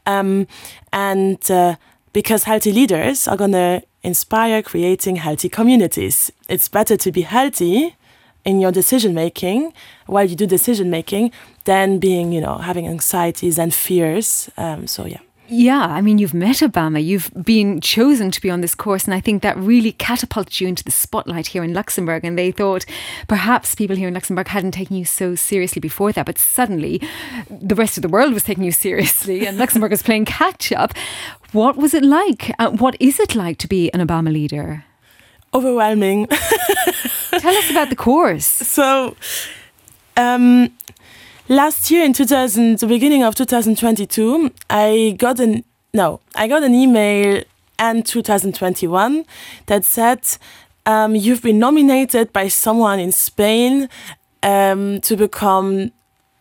um, and uh, because healthy leaders are gonna inspire creating healthy communities. It's better to be healthy in your decision making while you do decision making than being, you know, having anxieties and fears. Um, so yeah. Yeah, I mean, you've met Obama, you've been chosen to be on this course, and I think that really catapults you into the spotlight here in Luxembourg. And they thought perhaps people here in Luxembourg hadn't taken you so seriously before that, but suddenly the rest of the world was taking you seriously, and Luxembourg was playing catch up. What was it like? Uh, what is it like to be an Obama leader? Overwhelming. Tell us about the course. So, um, last year in 2000, the beginning of 2022, I got an no, I got an email in 2021 that said um, you've been nominated by someone in Spain um, to become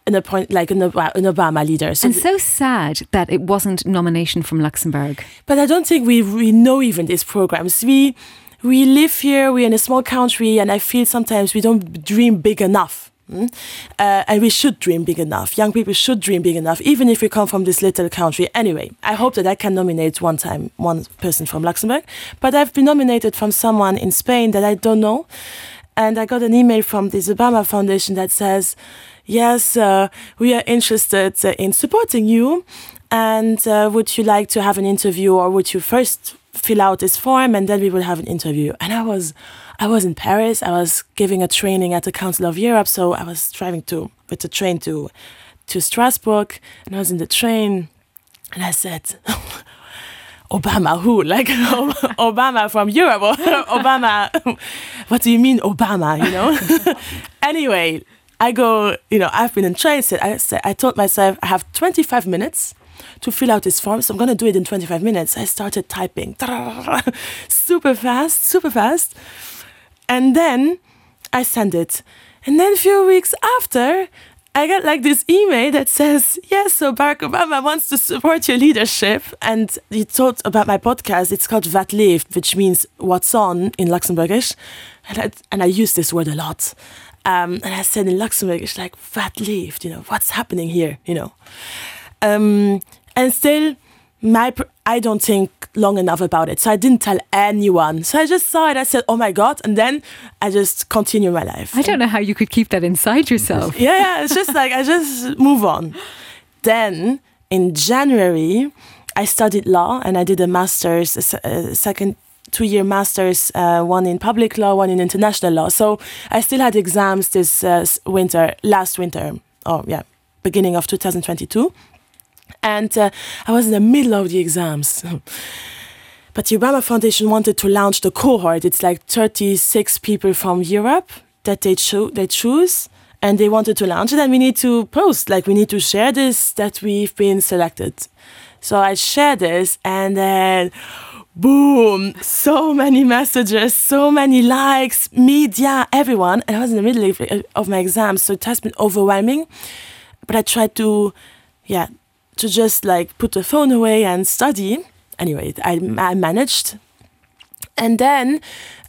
an appoint like an, an Obama leader. So and so sad that it wasn't nomination from Luxembourg. But I don't think we we know even these programs. We we live here. We're in a small country, and I feel sometimes we don't dream big enough. Mm? Uh, and we should dream big enough. Young people should dream big enough, even if we come from this little country. Anyway, I hope that I can nominate one time one person from Luxembourg. But I've been nominated from someone in Spain that I don't know. And I got an email from this Obama Foundation that says, yes, uh, we are interested uh, in supporting you. And uh, would you like to have an interview or would you first fill out this form and then we will have an interview? And I was, I was in Paris. I was giving a training at the Council of Europe. So I was driving to, with the train to, to Strasbourg and I was in the train and I said, Obama who? Like Obama from Europe Obama? What do you mean Obama? You know? anyway, I go, you know, I've been in train. transit. I said, I told myself I have 25 minutes to fill out this form, so I'm gonna do it in 25 minutes. I started typing super fast, super fast, and then I send it. And then a few weeks after, I got like this email that says, Yes, so Barack Obama wants to support your leadership. And he told about my podcast. It's called Wat leeft, which means what's on in Luxembourgish. And I, and I use this word a lot. Um, and I said in Luxembourgish, like fat leaf, you know, what's happening here, you know. Um, and still, my I don't think long enough about it. So I didn't tell anyone. So I just saw it. I said, oh my God. And then I just continue my life. I don't know how you could keep that inside yourself. yeah, yeah. It's just like, I just move on. Then in January, I studied law and I did a master's, a second two-year masters, uh, one in public law, one in international law. So I still had exams this uh, winter, last winter. Oh yeah, beginning of 2022, and uh, I was in the middle of the exams. but the Obama Foundation wanted to launch the cohort. It's like 36 people from Europe that they cho- they choose and they wanted to launch it and we need to post like we need to share this that we've been selected so i share this and then boom, so many messages, so many likes, media, everyone. And I was in the middle of, my exam, so it has been overwhelming. But I tried to, yeah, to just like put the phone away and study. Anyway, I, I managed. And then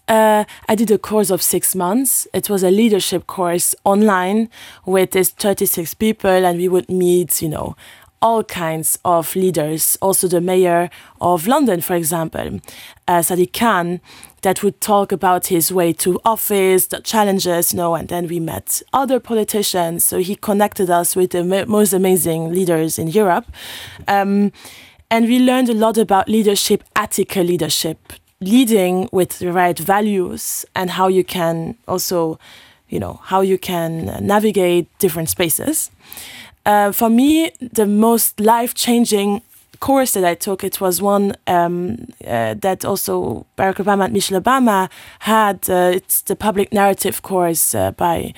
uh, I did a course of six months. It was a leadership course online with this 36 people, and we would meet, you know, all kinds of leaders, also the mayor of London, for example, uh, Sadiq Khan, that would talk about his way to office, the challenges, you know, and then we met other politicians. So he connected us with the most amazing leaders in Europe. Um, and we learned a lot about leadership, ethical leadership, leading with the right values and how you can also, you know, how you can navigate different spaces. Uh, for me, the most life-changing course that I took, it was one um, uh, that also Barack Obama and Michelle Obama had. Uh, it's the public narrative course uh, by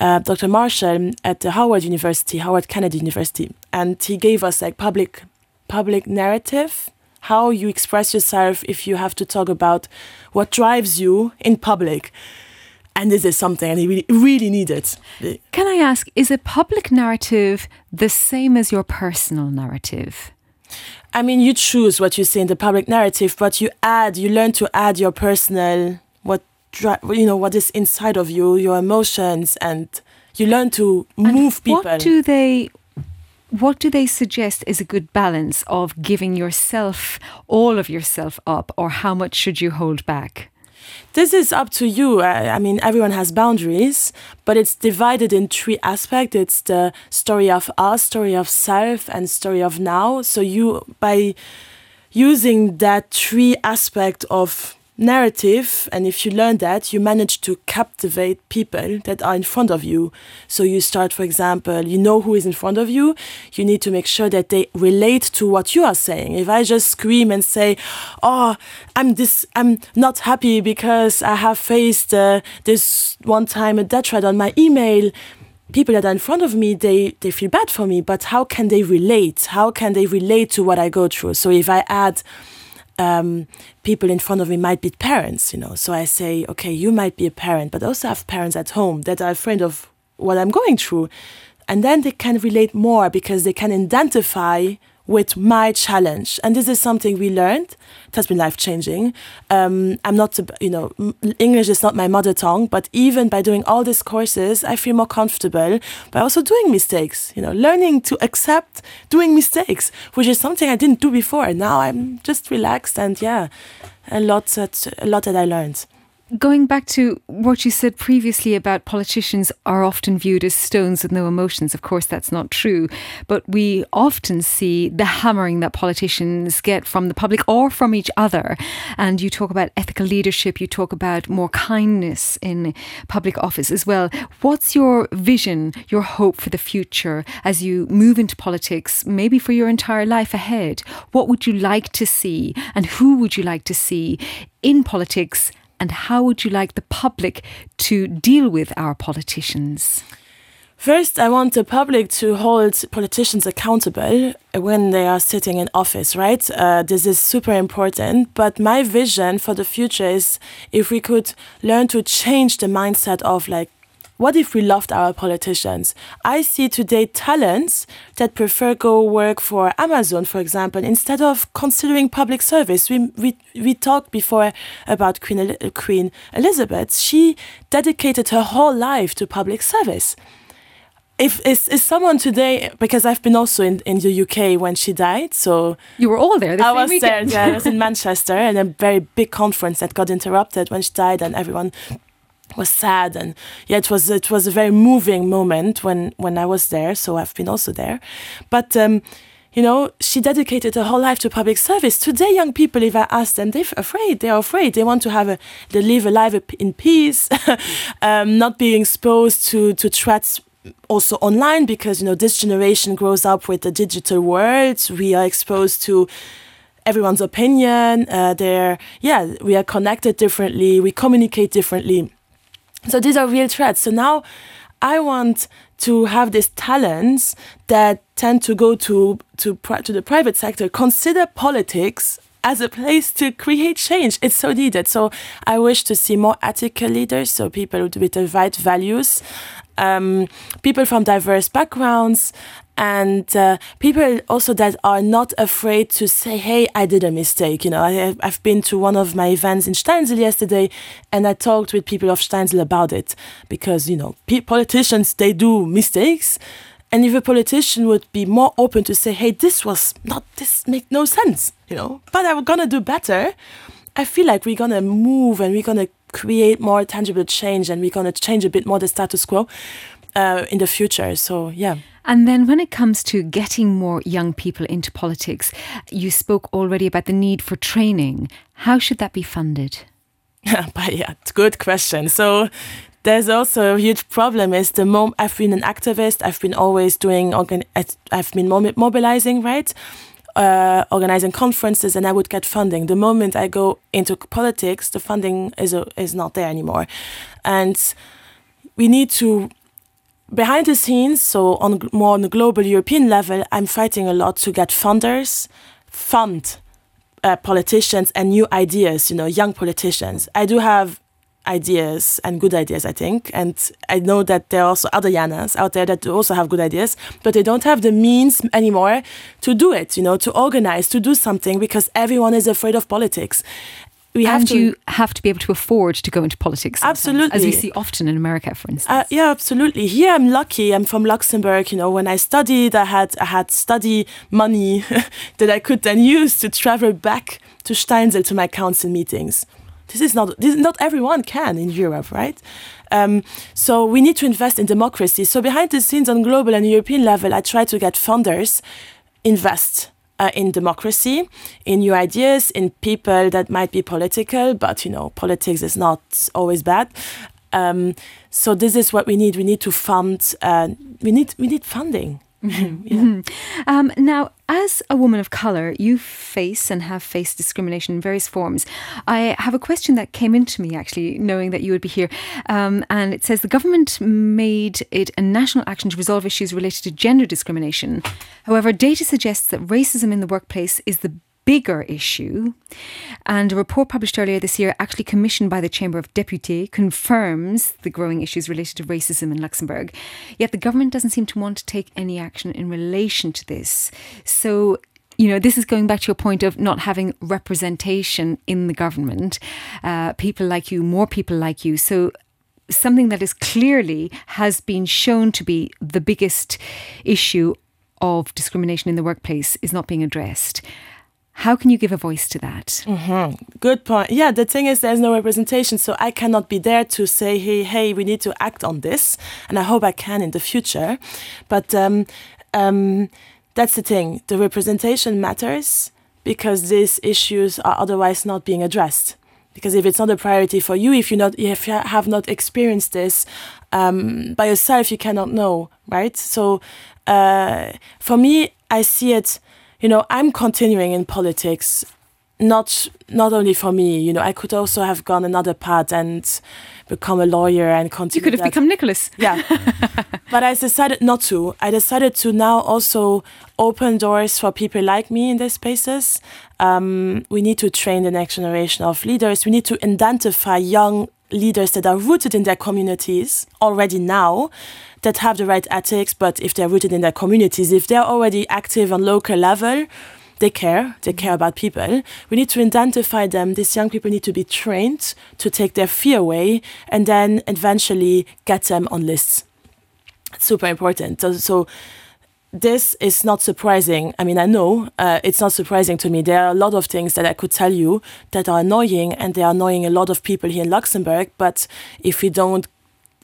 uh, Dr. Marshall at the Howard University, Harvard Kennedy University, and he gave us like public public narrative, how you express yourself if you have to talk about what drives you in public and this is something I really, really needed. Can I ask, is a public narrative the same as your personal narrative? I mean, you choose what you say in the public narrative, but you add, you learn to add your personal, what you know, what is inside of you, your emotions, and you learn to move and people. What do they? What do they suggest is a good balance of giving yourself all of yourself up, or how much should you hold back? This is up to you. I, I, mean, everyone has boundaries, but it's divided in three aspects. It's the story of us, story of self, and story of now. So you, by using that three aspect of narrative and if you learn that you manage to captivate people that are in front of you. So you start for example you know who is in front of you. You need to make sure that they relate to what you are saying. If i just scream and say oh i'm this i'm not happy because i have faced uh, this one time a death threat on my email people that are in front of me they they feel bad for me. But how can they relate? How can they relate to what i go through? So if i add um, people in front of me might be parents, you know. So I say, okay, you might be a parent, but also have parents at home that are afraid of what I'm going through. And then they can relate more because they can identify with my challenge. And this is something we learned. It has been life changing. Um, I'm not, you know, English is not my mother tongue, but even by doing all these courses, I feel more comfortable by also doing mistakes, you know, learning to accept doing mistakes, which is something I didn't do before. Now I'm just relaxed and yeah, a lot that, a lot that I learned going back to what you said previously about politicians are often viewed as stones with no emotions, of course, that's not true. But we often see the hammering that politicians get from the public or from each other. And you talk about ethical leadership, you talk about more kindness in public office as well. What's your vision, your hope for the future as you move into politics, maybe for your entire life ahead? What would you like to see, and who would you like to see in politics? And how would you like the public to deal with our politicians? First, I want the public to hold politicians accountable when they are sitting in office, right? Uh, this is super important. But my vision for the future is if we could learn to change the mindset of like what if we loved our politicians? I see today talents that prefer go work for Amazon, for example, instead of considering public service. We we we talked before about Queen Queen Elizabeth. She dedicated her whole life to public service. If is, is someone today because I've been also in, in the UK when she died, so you were all there. The I was weekend. there. Yeah, I was in Manchester, and a very big conference that got interrupted when she died, and everyone was sad and yeah it was it was a very moving moment when when I was there so I've been also there. But um you know she dedicated her whole life to public service. Today young people if I ask them they're afraid they are afraid. They want to have a they live a life in peace um, not being exposed to to threats also online because you know this generation grows up with the digital world. We are exposed to everyone's opinion uh, they're yeah we are connected differently we communicate differently so these are real threats so now I want to have these talents that tend to go to to to the private sector consider politics as a place to create change. It's so needed. So I wish to see more ethical leaders, so people with the right values, um, people from diverse backgrounds, and uh, people also that are not afraid to say, "Hey, I did a mistake." You know, I, I've been to one of my events in Steinsel yesterday, and I talked with people of Steinsel about it because you know, politicians they do mistakes and if a politician would be more open to say hey this was not this make no sense you know but i'm gonna do better i feel like we're gonna move and we're gonna create more tangible change and we're gonna change a bit more the status quo uh, in the future so yeah and then, when it comes to getting more young people into politics, you spoke already about the need for training. How should that be funded? but yeah, good question. So there's also a huge problem is the mom I've been an activist I've been always doing organ I've been mobilizing right uh, organizing conferences and I would get funding. The moment I go into politics the funding is is not there anymore. And we need to behind the scenes so on more on the global European level I'm fighting a lot to get funders fund uh, politicians and new ideas you know young politicians. I do have ideas and good ideas, I think. And I know that there are also other Yanas out there that also have good ideas, but they don't have the means anymore to do it, you know, to organize, to do something because everyone is afraid of politics. We and have to, you have to be able to afford to go into politics. Absolutely. As we see often in America, for instance. Uh, yeah, absolutely. Here I'm lucky. I'm from Luxembourg. You know, when I studied, I had I had study money that I could then use to travel back to Steinsel to my council meetings this is not this, not everyone can in Europe, right? Um, so we need to invest in democracy. So behind the scenes on global and European level, I try to get funders invest uh, in democracy, in new ideas, in people that might be political, but you know, politics is not always bad. Um, so this is what we need. We need to fund. Uh, we need we need funding. Yeah. um, now, as a woman of colour, you face and have faced discrimination in various forms. I have a question that came into me actually, knowing that you would be here. Um, and it says the government made it a national action to resolve issues related to gender discrimination. However, data suggests that racism in the workplace is the bigger issue. And a report published earlier this year, actually commissioned by the Chamber of Deputies, confirms the growing issues related to racism in Luxembourg. Yet the government doesn't seem to want to take any action in relation to this. So you know, this is going back to your point of not having representation in the government, uh, people like you, more people like you. So, something that is clearly has been shown to be the biggest issue of discrimination in the workplace is not being addressed. How can you give a voice to that? Mm-hmm. Good point. Yeah, the thing is, there's no representation, so I cannot be there to say, "Hey, hey, we need to act on this," and I hope I can in the future. But um, um, that's the thing. The representation matters because these issues are otherwise not being addressed. Because if it's not a priority for you, if you not if you have not experienced this um, by yourself, you cannot know, right? So uh, for me, I see it you know, I'm continuing in politics, not not only for me. You know, I could also have gone another path and become a lawyer and continue. You could have that. become Nicholas. Yeah, but I decided not to. I decided to now also open doors for people like me in these spaces. Um, we need to train the next generation of leaders. We need to identify young leaders that are rooted in their communities already now that have the right ethics, but if they're rooted in their communities, if they're already active on local level, they care, they care about people. We need to identify them. These young people need to be trained to take their fear away and then eventually get them on lists. It's super important. So, so this is not surprising. I mean, I know uh, it's not surprising to me. There are a lot of things that I could tell you that are annoying, and they are annoying a lot of people here in Luxembourg. But if we don't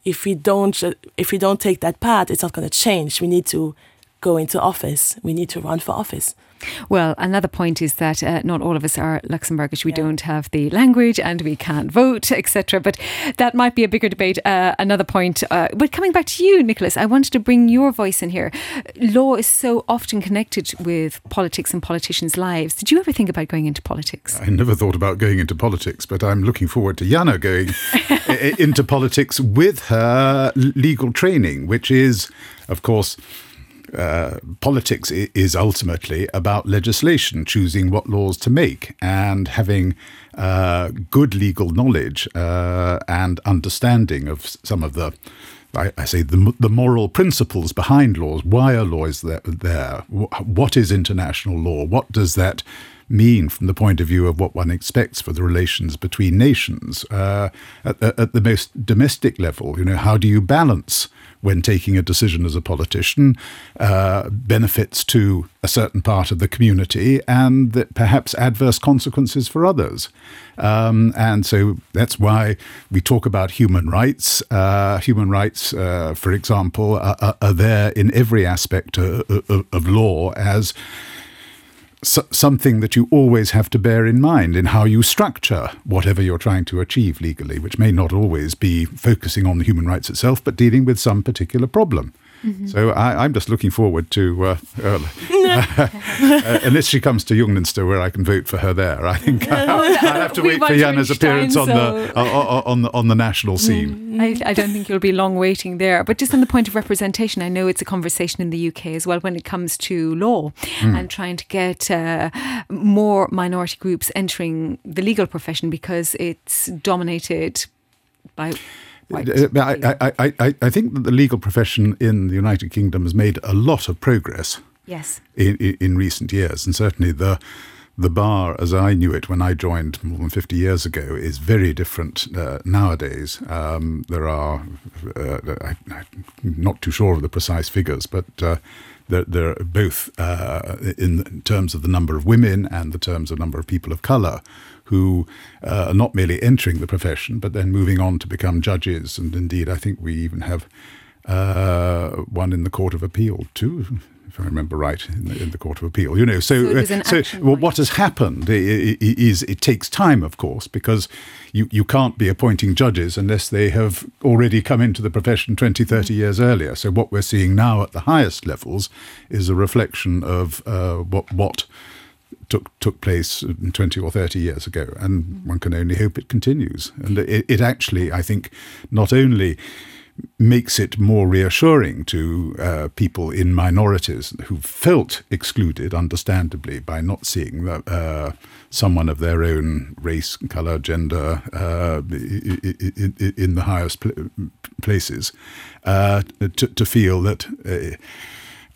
if we don't if we don't take that path, it's not going to change. We need to go into office. We need to run for office. Well, another point is that uh, not all of us are Luxembourgish. We yeah. don't have the language and we can't vote, etc. But that might be a bigger debate. Uh, another point. Uh, but coming back to you, Nicholas, I wanted to bring your voice in here. Law is so often connected with politics and politicians' lives. Did you ever think about going into politics? I never thought about going into politics, but I'm looking forward to Jana going into politics with her legal training, which is, of course, uh, politics is ultimately about legislation, choosing what laws to make, and having uh, good legal knowledge uh, and understanding of some of the. I, say the, the moral principles behind laws. Why are laws there, there? What is international law? What does that mean from the point of view of what one expects for the relations between nations uh, at, at, the most domestic level. You know, how do you balance when taking a decision as a politician uh, benefits to a certain part of the community and that perhaps adverse consequences for others. Um, and so that's why we talk about human rights. Uh, human rights, uh, for example, are, are, there in every aspect of, of, of law as something that you always have to bear in mind in how you structure whatever you're trying to achieve legally, which may not always be focusing on the human rights itself, but dealing with some particular problem. Mm-hmm. So I, am just looking forward to, uh, uh, uh, unless she comes to Junglinster, where I can vote for her there. I think I'll, I'll have to wait for Jana's appearance on, the, on the on the national scene. Mm. I, I, don't think you'll be long waiting there. But just on the point of representation, I know it's a conversation in the UK as well when it comes to law mm. and trying to get uh, more minority groups entering the legal profession because it's dominated by uh, I, I, I, I think that the legal profession in the United Kingdom has made a lot of progress. Yes. In, in, in recent years, and certainly the the bar, as I knew it when I joined more than 50 years ago, is very different uh, nowadays. Um, there are, uh, I, am not too sure of the precise figures, but uh, they're, they're, both uh, in terms of the number of women and the terms of number of people of colour who uh, are not merely entering the profession, but then moving on to become judges. And indeed, I think we even have uh, one in the Court of Appeal too, if I remember right, in the, in the Court of Appeal. You know, so so, uh, so well, what has happened is it takes time, of course, because you, you can't be appointing judges unless they have already come into the profession 20, 30 mm. years earlier. So what we're seeing now at the highest levels is a reflection of uh, what what took took place 20 or 30 years ago and one can only hope it continues. And it, it actually i think not only makes it more reassuring to uh, people in minorities who felt excluded, understandably, by not seeing the, uh, someone of their own race, color, gender uh, in, in, the highest places, uh, to, to, feel that uh,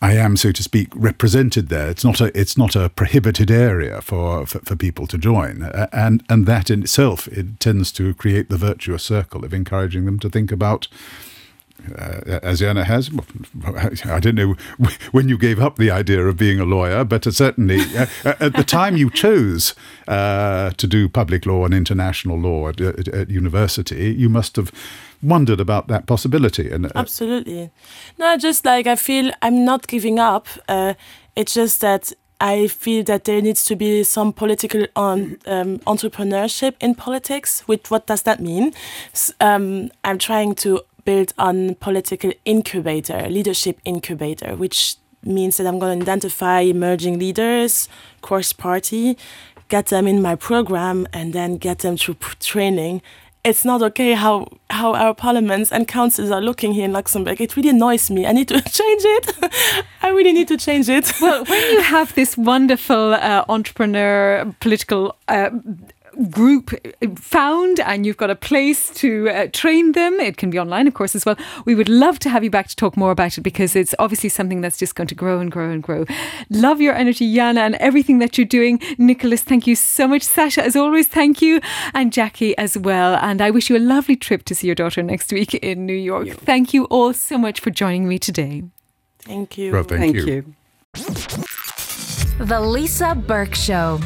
I am, so to speak, represented there. It's not a it's not a prohibited area for, for, for, people to join, and and that in itself it tends to create the virtuous circle of encouraging them to think about. Uh, as Jana has, I don't know when you gave up the idea of being a lawyer, but certainly uh, at the time you chose uh, to do public law and international law at, at, at university, you must have wondered about that possibility. And uh, absolutely, no, just like I feel I'm not giving up. Uh, it's just that I feel that there needs to be some political on, um, entrepreneurship in politics. With what does that mean? Um, I'm trying to build on political incubator, leadership incubator, which means that I'm going to identify emerging leaders, cross party, get them in my program, and then get them through training it's not okay how how our parliaments and councils are looking here in Luxembourg. It really annoys me. I need to change it. I really need to change it. well, when you have this wonderful uh, entrepreneur political uh, group found and you've got a place to uh, train them. It can be online, of course, as well. We would love to have you back to talk more about it because it's obviously something that's just going to grow and grow and grow. Love your energy, Yana, and everything that you're doing. Nicholas, thank you so much. Sasha, as always, thank you. And Jackie as well. And I wish you a lovely trip to see your daughter next week in New York. Thank you, thank you all so much for joining me today. Thank you. Well, thank, thank you. you. The Lisa Burke Show.